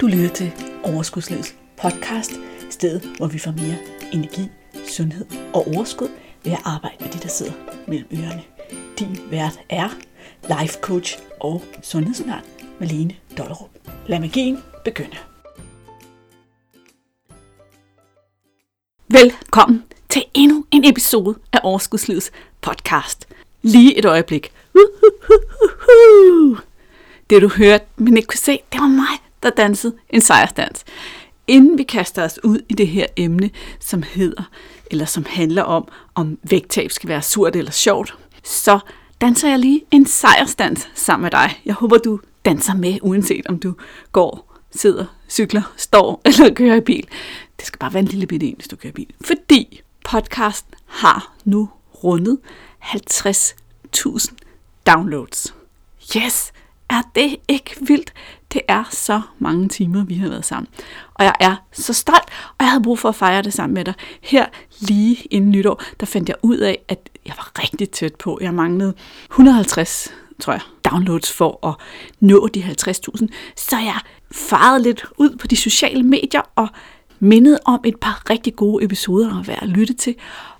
Du lytter til Overskudslivets podcast, stedet hvor vi får mere energi, sundhed og overskud ved at arbejde med de, der sidder mellem ørerne. Din vært er life coach og sundhedsundern Malene Dollerup. Lad magien begynde. Velkommen til endnu en episode af Overskudslivets podcast. Lige et øjeblik. Det du hørte, men ikke kunne se, det var mig, der dansede en sejrsdans. Inden vi kaster os ud i det her emne, som hedder, eller som handler om, om vægttab skal være surt eller sjovt, så danser jeg lige en sejrsdans sammen med dig. Jeg håber, du danser med, uanset om du går, sidder, cykler, står eller kører i bil. Det skal bare være en lille bitte en, hvis du kører i bil. Fordi podcasten har nu rundet 50.000 downloads. Yes! Er det ikke vildt? Det er så mange timer, vi har været sammen. Og jeg er så stolt, og jeg havde brug for at fejre det sammen med dig. Her lige inden nytår, der fandt jeg ud af, at jeg var rigtig tæt på. Jeg manglede 150 tror jeg, downloads for at nå de 50.000. Så jeg farede lidt ud på de sociale medier og mindede om et par rigtig gode episoder at være at lytte til,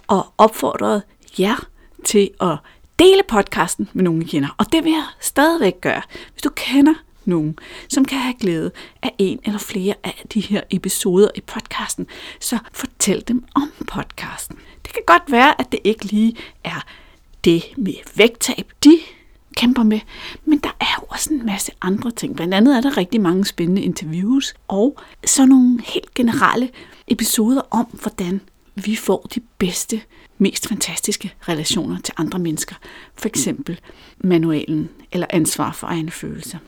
og opfordrede jer til at dele podcasten med nogen, I kender. Og det vil jeg stadigvæk gøre. Hvis du kender nogen, som kan have glæde af en eller flere af de her episoder i podcasten, så fortæl dem om podcasten. Det kan godt være, at det ikke lige er det med vægttab, de kæmper med, men der er jo også en masse andre ting. Blandt andet er der rigtig mange spændende interviews, og så nogle helt generelle episoder om, hvordan vi får de bedste, mest fantastiske relationer til andre mennesker. For eksempel manualen eller ansvar for egne følelser.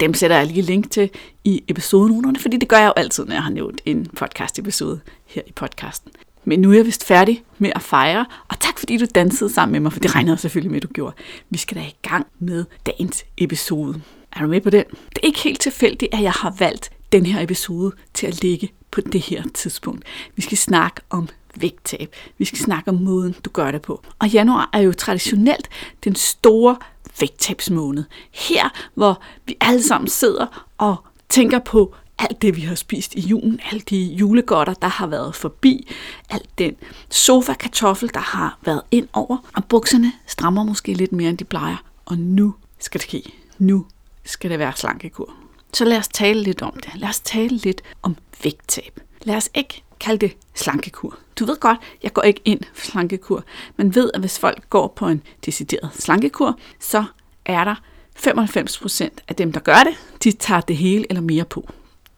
Dem sætter jeg lige link til i episodenoterne, fordi det gør jeg jo altid, når jeg har nævnt en podcast-episode her i podcasten. Men nu er jeg vist færdig med at fejre, og tak fordi du dansede sammen med mig, for det regnede jeg selvfølgelig med, at du gjorde. Vi skal da i gang med dagens episode. Er du med på den? Det er ikke helt tilfældigt, at jeg har valgt den her episode til at ligge på det her tidspunkt. Vi skal snakke om vægttab. Vi skal snakke om måden, du gør det på. Og januar er jo traditionelt den store vægttabsmåned. Her, hvor vi alle sammen sidder og tænker på alt det, vi har spist i julen, alle de julegodter, der har været forbi, alt den sofa-kartoffel, der har været ind over, og bukserne strammer måske lidt mere, end de plejer. Og nu skal det ske. Nu skal det være slankekur. Så lad os tale lidt om det. Lad os tale lidt om vægttab. Lad os ikke kalde det slankekur. Du ved godt, jeg går ikke ind for slankekur, men ved, at hvis folk går på en decideret slankekur, så er der 95% af dem, der gør det, de tager det hele eller mere på.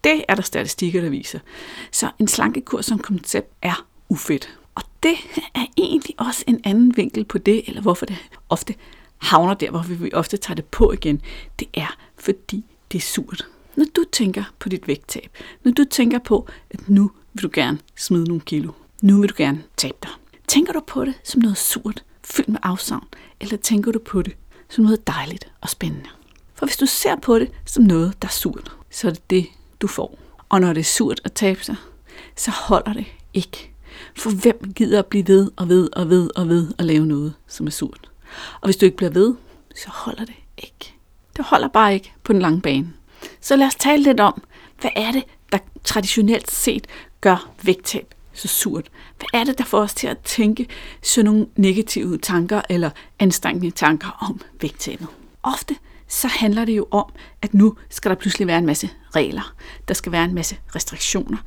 Det er der statistikker, der viser. Så en slankekur som koncept er ufedt. Og det er egentlig også en anden vinkel på det, eller hvorfor det ofte havner der, hvor vi ofte tager det på igen. Det er, fordi det er surt. Når du tænker på dit vægttab, når du tænker på, at nu vil du gerne smide nogle kilo, nu vil du gerne tabe dig, tænker du på det som noget surt, fyldt med afsavn, eller tænker du på det som noget dejligt og spændende? For hvis du ser på det som noget, der er surt, så er det det, du får. Og når det er surt at tabe sig, så holder det ikke. For hvem gider at blive ved og ved og ved og ved at lave noget, som er surt? Og hvis du ikke bliver ved, så holder det ikke. Det holder bare ikke på den lange bane. Så lad os tale lidt om, hvad er det, der traditionelt set gør vægttab så surt? Hvad er det, der får os til at tænke sådan nogle negative tanker eller anstrengende tanker om vægttabet? Ofte så handler det jo om, at nu skal der pludselig være en masse regler. Der skal være en masse restriktioner.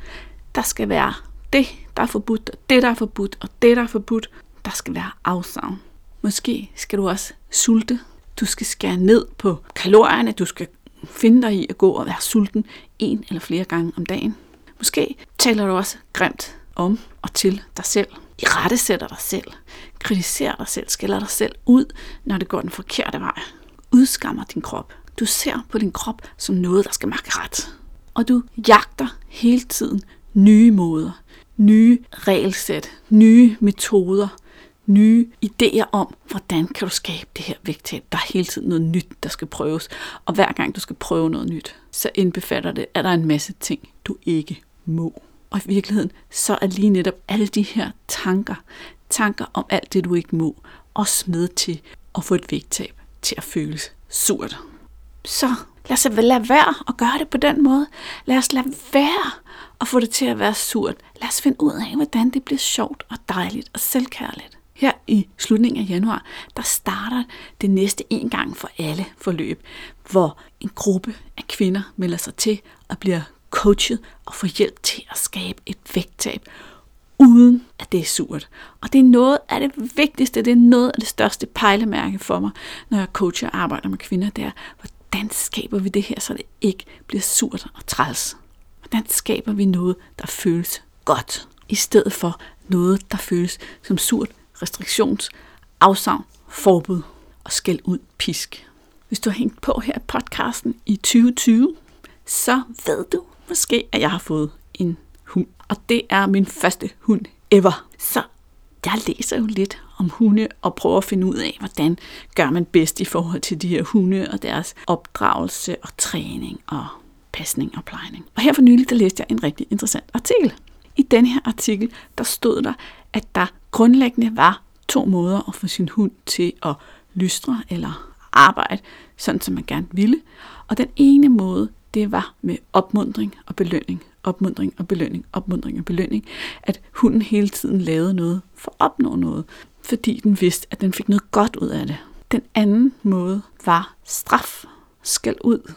Der skal være det, der er forbudt, og det, der er forbudt, og det, der er forbudt. Der skal være afsavn. Måske skal du også sulte. Du skal skære ned på kalorierne. Du skal finde dig i at gå og være sulten en eller flere gange om dagen. Måske taler du også grimt om og til dig selv. I rette sætter dig selv. Kritiserer dig selv. Skælder dig selv ud, når det går den forkerte vej udskammer din krop. Du ser på din krop som noget, der skal makke ret. Og du jagter hele tiden nye måder, nye regelsæt, nye metoder, nye idéer om, hvordan kan du skabe det her vægttab. Der er hele tiden noget nyt, der skal prøves. Og hver gang du skal prøve noget nyt, så indbefatter det, at der er en masse ting, du ikke må. Og i virkeligheden, så er lige netop alle de her tanker, tanker om alt det, du ikke må, også med til at få et vægttab til at føles surt. Så Lad os lade være at gøre det på den måde. Lad os lade være at få det til at være surt. Lad os finde ud af, hvordan det bliver sjovt og dejligt og selvkærligt. Her i slutningen af januar, der starter det næste en gang for alle forløb, hvor en gruppe af kvinder melder sig til og bliver coachet og får hjælp til at skabe et vægttab, uden at det er surt. Og det er noget af det vigtigste, det er noget af det største pejlemærke for mig, når jeg coacher og arbejder med kvinder, det er, hvordan skaber vi det her, så det ikke bliver surt og træls? Hvordan skaber vi noget, der føles godt, i stedet for noget, der føles som surt, restriktions, afsavn, forbud og skæld ud pisk. Hvis du har hængt på her i podcasten i 2020, så ved du måske, at jeg har fået en hund. Og det er min første hund ever. Så jeg læser jo lidt om hunde og prøver at finde ud af, hvordan gør man bedst i forhold til de her hunde og deres opdragelse og træning og pasning og plejning. Og her for nylig, der læste jeg en rigtig interessant artikel. I den her artikel, der stod der, at der grundlæggende var to måder at få sin hund til at lystre eller arbejde, sådan som man gerne ville. Og den ene måde, det var med opmundring og belønning. Opmundring og belønning, opmundring og belønning. At hunden hele tiden lavede noget for at opnå noget, fordi den vidste, at den fik noget godt ud af det. Den anden måde var straf, skal ud.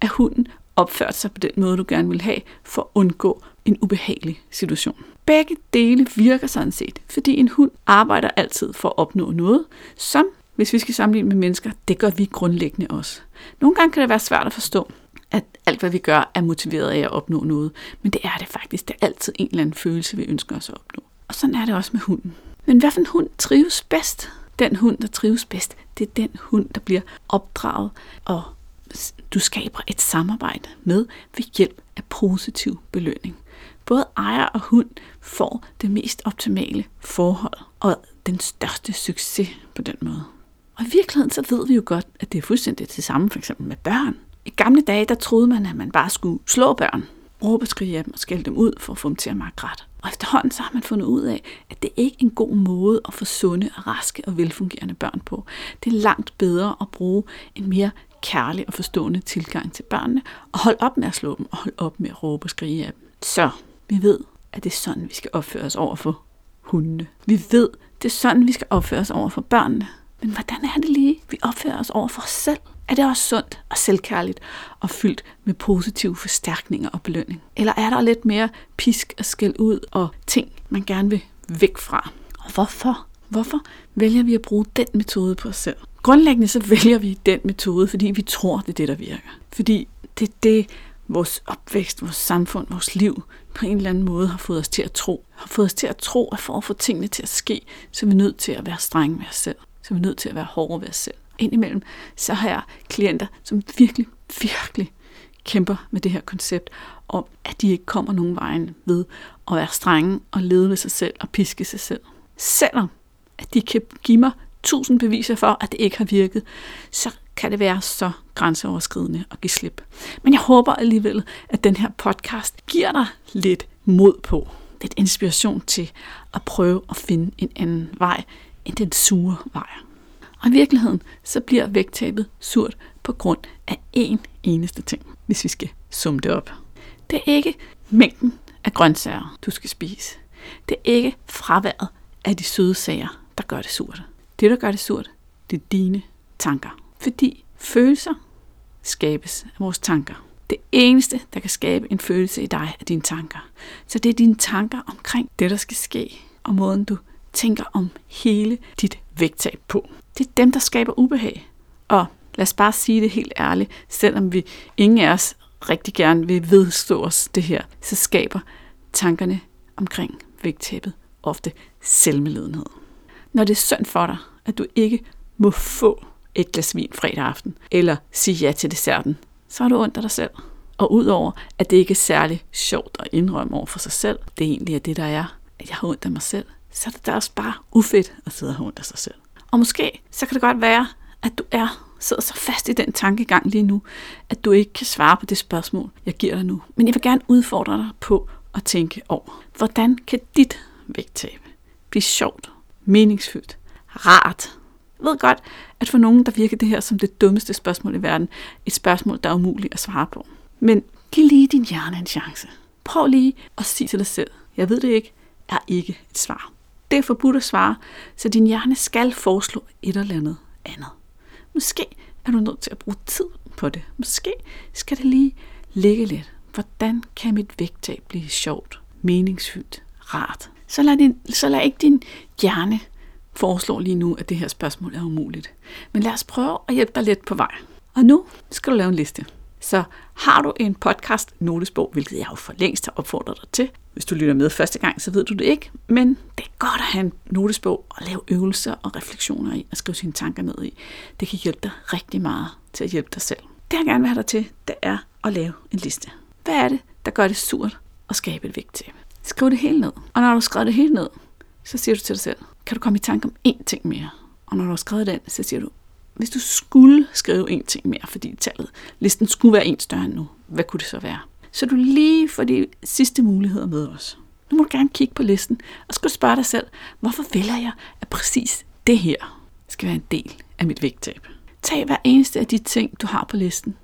At hunden opførte sig på den måde, du gerne vil have, for at undgå en ubehagelig situation. Begge dele virker sådan set, fordi en hund arbejder altid for at opnå noget, som, hvis vi skal sammenligne med mennesker, det gør vi grundlæggende også. Nogle gange kan det være svært at forstå, at alt hvad vi gør er motiveret af at opnå noget, men det er det faktisk. Det er altid en eller anden følelse, vi ønsker os at opnå. Og sådan er det også med hunden. Men hvad for en hund trives bedst? Den hund, der trives bedst, det er den hund, der bliver opdraget, og du skaber et samarbejde med ved hjælp af positiv belønning. Både ejer og hund får det mest optimale forhold og den største succes på den måde. Og i virkeligheden så ved vi jo godt, at det er fuldstændig det samme for eksempel med børn. I gamle dage, der troede man, at man bare skulle slå børn, råbe og skrige dem og skælde dem ud for at få dem til at makke ret. Og efterhånden så har man fundet ud af, at det ikke er en god måde at få sunde, raske og velfungerende børn på. Det er langt bedre at bruge en mere kærlig og forstående tilgang til børnene, og holde op med at slå dem, og holde op med at råbe og skrige af dem. Så vi ved, at det er sådan, vi skal opføre os over for hundene. Vi ved, det er sådan, vi skal opføre os over for børnene. Men hvordan er det lige, vi opfører os over for os selv? Er det også sundt og selvkærligt og fyldt med positive forstærkninger og belønning? Eller er der lidt mere pisk og skæld ud og ting, man gerne vil væk fra? Og hvorfor? Hvorfor vælger vi at bruge den metode på os selv? Grundlæggende så vælger vi den metode, fordi vi tror, det er det, der virker. Fordi det er det, vores opvækst, vores samfund, vores liv på en eller anden måde har fået os til at tro. Har fået os til at tro, at for at få tingene til at ske, så er vi nødt til at være strenge med os selv. Så er vi nødt til at være hårde ved os selv. Indimellem så har jeg klienter, som virkelig, virkelig kæmper med det her koncept om, at de ikke kommer nogen vejen ved at være strenge og lede ved sig selv og piske sig selv. Selvom at de kan give mig tusind beviser for, at det ikke har virket, så kan det være så grænseoverskridende at give slip. Men jeg håber alligevel, at den her podcast giver dig lidt mod på, lidt inspiration til at prøve at finde en anden vej end den sure vej. Og i virkeligheden, så bliver vægttabet surt på grund af én eneste ting, hvis vi skal summe det op. Det er ikke mængden af grøntsager, du skal spise. Det er ikke fraværet af de søde sager, der gør det surt. Det, der gør det surt, det er dine tanker. Fordi følelser skabes af vores tanker. Det eneste, der kan skabe en følelse i dig, er dine tanker. Så det er dine tanker omkring det, der skal ske, og måden du tænker om hele dit vægttab på. Det er dem, der skaber ubehag. Og lad os bare sige det helt ærligt, selvom vi ingen af os rigtig gerne vil vedstå os det her, så skaber tankerne omkring vægttabet ofte selvmedledenhed. Når det er synd for dig, at du ikke må få et glas vin fredag aften, eller sige ja til desserten, så er du ondt af dig selv. Og udover, at det ikke er særlig sjovt at indrømme over for sig selv, det egentlig er det, der er, at jeg har ondt af mig selv, så er det da også bare ufedt at sidde og have ondt af sig selv. Og måske, så kan det godt være, at du er sidder så fast i den tankegang lige nu, at du ikke kan svare på det spørgsmål, jeg giver dig nu. Men jeg vil gerne udfordre dig på at tænke over, hvordan kan dit vægttab blive sjovt, meningsfyldt, rart, ved godt, at for nogen, der virker det her som det dummeste spørgsmål i verden. Et spørgsmål, der er umuligt at svare på. Men giv lige din hjerne en chance. Prøv lige at sige til dig selv, jeg ved det ikke, er ikke et svar. Det er forbudt at svare, så din hjerne skal foreslå et eller andet andet. Måske er du nødt til at bruge tid på det. Måske skal det lige ligge lidt. Hvordan kan mit vægttab blive sjovt, meningsfyldt, rart? Så lad, din, så lad ikke din hjerne foreslår lige nu, at det her spørgsmål er umuligt. Men lad os prøve at hjælpe dig lidt på vej. Og nu skal du lave en liste. Så har du en podcast notesbog, hvilket jeg jo for længst har opfordret dig til. Hvis du lytter med første gang, så ved du det ikke. Men det er godt at have en notesbog og lave øvelser og refleksioner i og skrive sine tanker ned i. Det kan hjælpe dig rigtig meget til at hjælpe dig selv. Det jeg gerne vil have dig til, det er at lave en liste. Hvad er det, der gør det surt at skabe et vægttab? Skriv det hele ned. Og når du har skrevet det hele ned, så siger du til dig selv, kan du komme i tanke om én ting mere? Og når du har skrevet den, så siger du, hvis du skulle skrive en ting mere, fordi tallet, listen skulle være en større end nu, hvad kunne det så være? Så du lige får de sidste muligheder med os. Nu må du gerne kigge på listen, og skal spørge dig selv, hvorfor vælger jeg, at præcis det her skal være en del af mit vægttab? Tag hver eneste af de ting, du har på listen,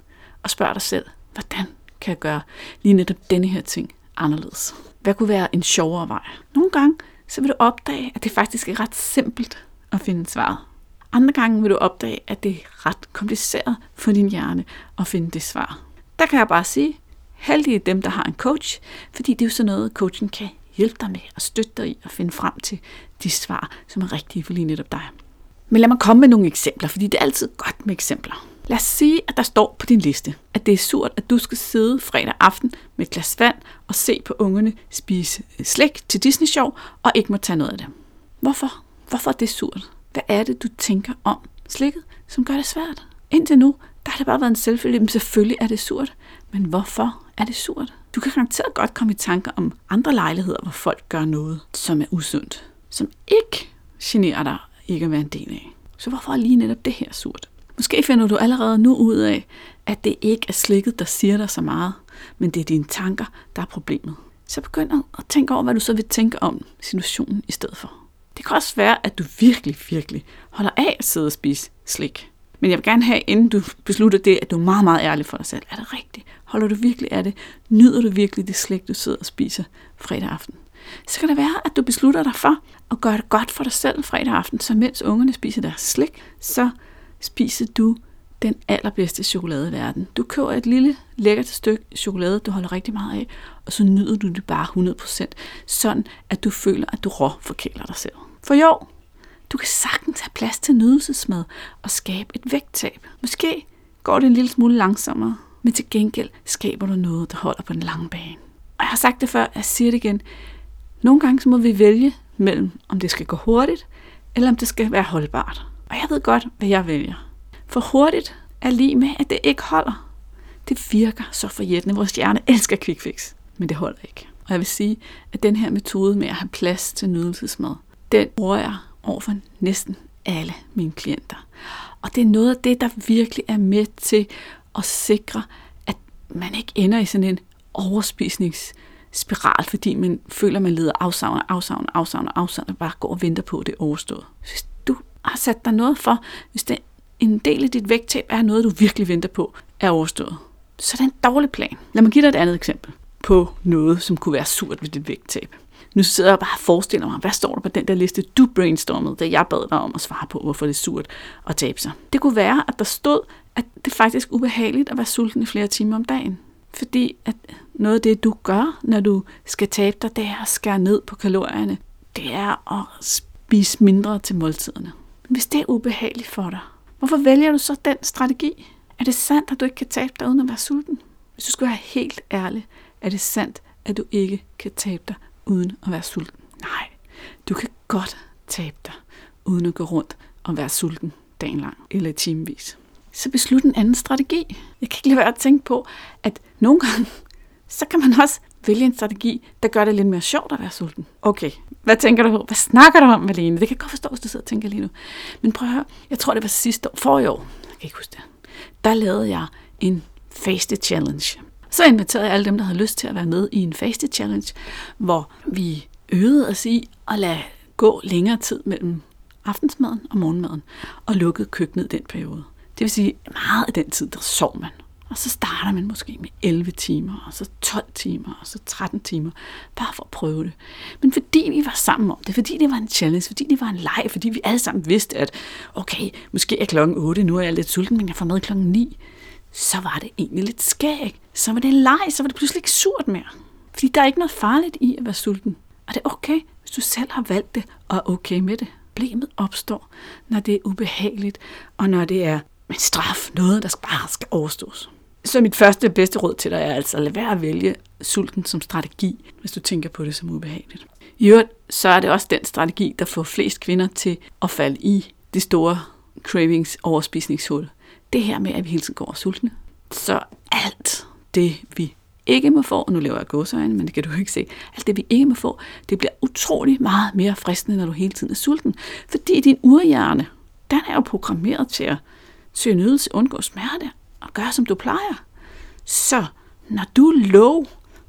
og spørg dig selv, hvordan kan jeg gøre lige netop denne her ting anderledes? Hvad kunne være en sjovere vej? Nogle gange, så vil du opdage, at det faktisk er ret simpelt at finde svaret. Andre gange vil du opdage, at det er ret kompliceret for din hjerne at finde det svar. Der kan jeg bare sige, heldige dem, der har en coach, fordi det er jo sådan noget, coachen kan hjælpe dig med og støtte dig i at finde frem til de svar, som er rigtige for lige netop dig. Men lad mig komme med nogle eksempler, fordi det er altid godt med eksempler. Lad os sige, at der står på din liste, at det er surt, at du skal sidde fredag aften med et glas vand og se på ungerne spise øh, slik til Disney Show og ikke må tage noget af det. Hvorfor? Hvorfor er det surt? Hvad er det, du tænker om slikket, som gør det svært? Indtil nu, der har det bare været en selvfølge, men selvfølgelig er det surt. Men hvorfor er det surt? Du kan garanteret godt komme i tanker om andre lejligheder, hvor folk gør noget, som er usundt. Som ikke generer dig ikke at være en del af. Så hvorfor er lige netop det her surt? Måske finder du allerede nu ud af, at det ikke er slikket, der siger dig så meget, men det er dine tanker, der er problemet. Så begynd at tænke over, hvad du så vil tænke om situationen i stedet for. Det kan også være, at du virkelig, virkelig holder af at sidde og spise slik. Men jeg vil gerne have, inden du beslutter det, at du er meget, meget ærlig for dig selv. Er det rigtigt? Holder du virkelig af det? Nyder du virkelig det slik, du sidder og spiser fredag aften? Så kan det være, at du beslutter dig for at gøre det godt for dig selv fredag aften, så mens ungerne spiser deres slik, så spiser du den allerbedste chokolade i verden. Du køber et lille lækkert stykke chokolade, du holder rigtig meget af, og så nyder du det bare 100%, sådan at du føler, at du rå forkæler dig selv. For jo, du kan sagtens have plads til nydelsesmad og skabe et vægttab. Måske går det en lille smule langsommere, men til gengæld skaber du noget, der holder på den lange bane. Og jeg har sagt det før, jeg siger det igen. Nogle gange så må vi vælge mellem, om det skal gå hurtigt, eller om det skal være holdbart. Jeg ved godt, hvad jeg vælger. For hurtigt er lige med, at det ikke holder. Det virker så forjættende. Vores hjerne elsker quick fix, men det holder ikke. Og jeg vil sige, at den her metode med at have plads til nydelsesmad, den bruger jeg over for næsten alle mine klienter. Og det er noget af det, der virkelig er med til at sikre, at man ikke ender i sådan en overspisningsspiral, fordi man føler, at man lider afsavn, afsavn, afsavn, afsavn, og bare går og venter på, at det er overstået. Har sat dig noget for, hvis det en del af dit vægttab er noget, du virkelig venter på, er overstået. Så det er en dårlig plan. Lad mig give dig et andet eksempel på noget, som kunne være surt ved dit vægttab. Nu sidder jeg bare og forestiller mig, hvad står der på den der liste, du brainstormede, da jeg bad dig om at svare på, hvorfor det er surt at tabe sig. Det kunne være, at der stod, at det er faktisk ubehageligt at være sulten i flere timer om dagen. Fordi at noget af det, du gør, når du skal tabe dig, det er at skære ned på kalorierne. Det er at spise mindre til måltiderne. Hvis det er ubehageligt for dig, hvorfor vælger du så den strategi? Er det sandt, at du ikke kan tabe dig uden at være sulten? Hvis du skal være helt ærlig, er det sandt, at du ikke kan tabe dig uden at være sulten? Nej, du kan godt tabe dig uden at gå rundt og være sulten dagen lang eller timevis. Så beslut en anden strategi. Jeg kan ikke lade være at tænke på, at nogle gange, så kan man også vælge en strategi, der gør det lidt mere sjovt at være sulten. Okay, hvad tænker du på? Hvad snakker du om, Malene? Det kan jeg godt forstå, hvis du sidder og tænker lige nu. Men prøv at høre, jeg tror, det var sidste år, for i år, jeg kan ikke huske det, der lavede jeg en faste challenge. Så inviterede jeg alle dem, der havde lyst til at være med i en faste challenge, hvor vi øvede os i at lade gå længere tid mellem aftensmaden og morgenmaden, og lukkede køkkenet den periode. Det vil sige, meget af den tid, der sov man. Og så starter man måske med 11 timer, og så 12 timer, og så 13 timer, bare for at prøve det. Men fordi vi var sammen om det, fordi det var en challenge, fordi det var en leg, fordi vi alle sammen vidste, at okay, måske er klokken 8, nu er jeg lidt sulten, men jeg får mad klokken 9, så var det egentlig lidt skæg. Så var det en leg, så var det pludselig ikke surt mere. Fordi der er ikke noget farligt i at være sulten. Og det er okay, hvis du selv har valgt det og er okay med det. Problemet opstår, når det er ubehageligt, og når det er en straf, noget, der bare skal overstås. Så mit første bedste råd til dig er altså lad være at vælge sulten som strategi, hvis du tænker på det som ubehageligt. I øvrigt, så er det også den strategi, der får flest kvinder til at falde i det store cravings overspisningshul. Det her med, at vi hele tiden går og sultne. Så alt det, vi ikke må få, og nu laver jeg gåsøjne, men det kan du ikke se, alt det vi ikke må få, det bliver utrolig meget mere fristende, når du hele tiden er sulten. Fordi din urhjerne, den er jo programmeret til at søge nydelse, undgå smerte og gør, som du plejer. Så når du er low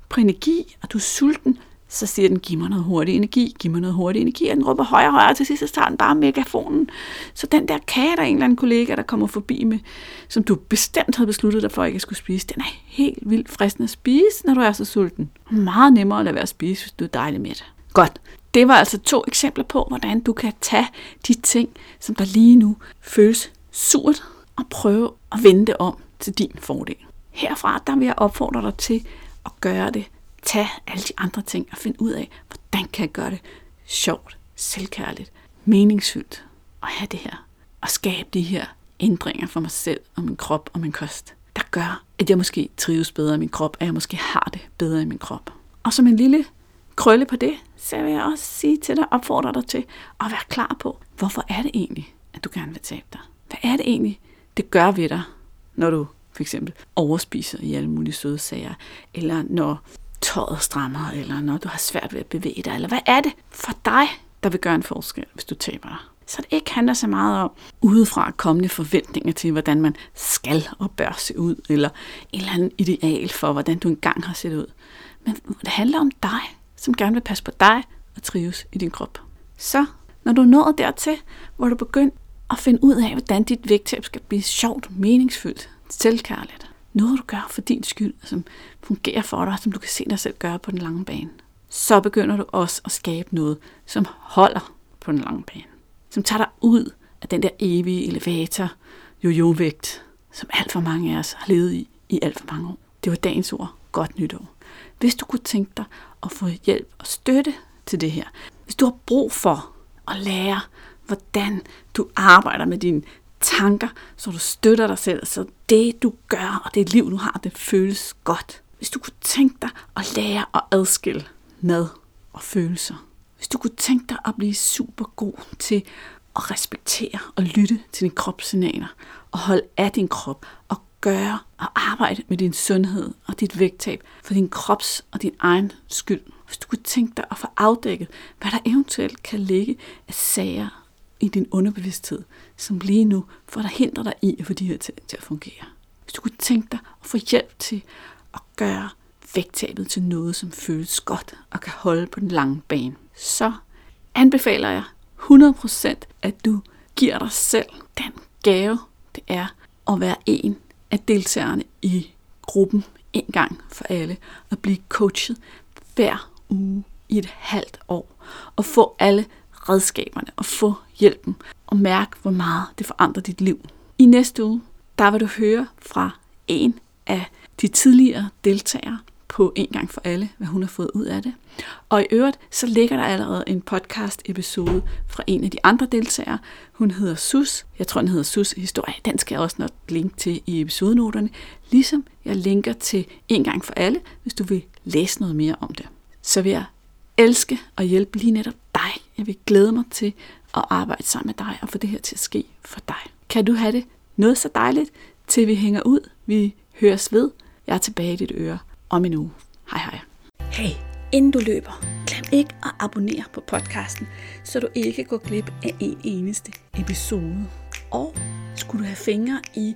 på energi, og du er sulten, så siger den, giv mig noget hurtig energi, giv mig noget hurtig energi, og den råber højere og højere, og til sidst så tager den bare megafonen. Så den der kage, der er en eller anden kollega, der kommer forbi med, som du bestemt havde besluttet dig for ikke at skulle spise, den er helt vildt fristende at spise, når du er så sulten. Meget nemmere at lade være at spise, hvis du er dejlig med det. Godt. Det var altså to eksempler på, hvordan du kan tage de ting, som der lige nu føles surt, og prøve at vende det om til din fordel. Herfra der vil jeg opfordre dig til at gøre det Tag alle de andre ting og find ud af, hvordan kan jeg gøre det sjovt, selvkærligt, meningsfyldt at have det her. Og skabe de her ændringer for mig selv og min krop og min kost, der gør, at jeg måske trives bedre i min krop, at jeg måske har det bedre i min krop. Og som en lille krølle på det, så vil jeg også sige til dig, opfordre dig til at være klar på, hvorfor er det egentlig, at du gerne vil tabe dig? Hvad er det egentlig, det gør ved dig, når du for eksempel overspiser i alle mulige søde sager, eller når tøjet strammer, eller når du har svært ved at bevæge dig, eller hvad er det for dig, der vil gøre en forskel, hvis du taber dig? Så det ikke handler så meget om udefra kommende forventninger til, hvordan man skal og bør se ud, eller en eller anden ideal for, hvordan du engang har set ud. Men det handler om dig, som gerne vil passe på dig og trives i din krop. Så når du er nået dertil, hvor du begynder og finde ud af, hvordan dit vægttab skal blive sjovt, meningsfyldt, selvkærligt, noget, du gør for din skyld, som fungerer for dig, som du kan se dig selv gøre på den lange bane, så begynder du også at skabe noget, som holder på den lange bane. Som tager dig ud af den der evige elevator, jojo-vægt, som alt for mange af os har levet i i alt for mange år. Det var dagens ord. Godt nytår. Hvis du kunne tænke dig at få hjælp og støtte til det her, hvis du har brug for at lære, hvordan du arbejder med din tanker, så du støtter dig selv, så det du gør og det liv du har, det føles godt. Hvis du kunne tænke dig at lære at adskille mad og følelser. Hvis du kunne tænke dig at blive super god til at respektere og lytte til dine kropssignaler og holde af din krop og gøre og arbejde med din sundhed og dit vægttab for din krops og din egen skyld. Hvis du kunne tænke dig at få afdækket, hvad der eventuelt kan ligge af sager i din underbevidsthed, som lige nu forhindrer dig dig i at få de her ting til at fungere. Hvis du kunne tænke dig at få hjælp til at gøre vægttabet til noget, som føles godt og kan holde på den lange bane, så anbefaler jeg 100% at du giver dig selv den gave, det er at være en af deltagerne i gruppen en gang for alle, og blive coachet hver uge i et halvt år, og få alle redskaberne og få hjælpen og mærke, hvor meget det forandrer dit liv. I næste uge, der vil du høre fra en af de tidligere deltagere på En gang for alle, hvad hun har fået ud af det. Og i øvrigt, så ligger der allerede en podcast episode fra en af de andre deltagere. Hun hedder Sus. Jeg tror, den hedder Sus Historie. Den skal jeg også nok linke til i episodenoterne. Ligesom jeg linker til En gang for alle, hvis du vil læse noget mere om det. Så vil jeg elske og hjælpe lige netop dig. Jeg vil glæde mig til at arbejde sammen med dig og få det her til at ske for dig. Kan du have det noget så dejligt, til vi hænger ud? Vi høres ved. Jeg er tilbage i dit øre om en uge. Hej hej. Hey, inden du løber, glem ikke at abonnere på podcasten, så du ikke går glip af en eneste episode. Og skulle du have fingre i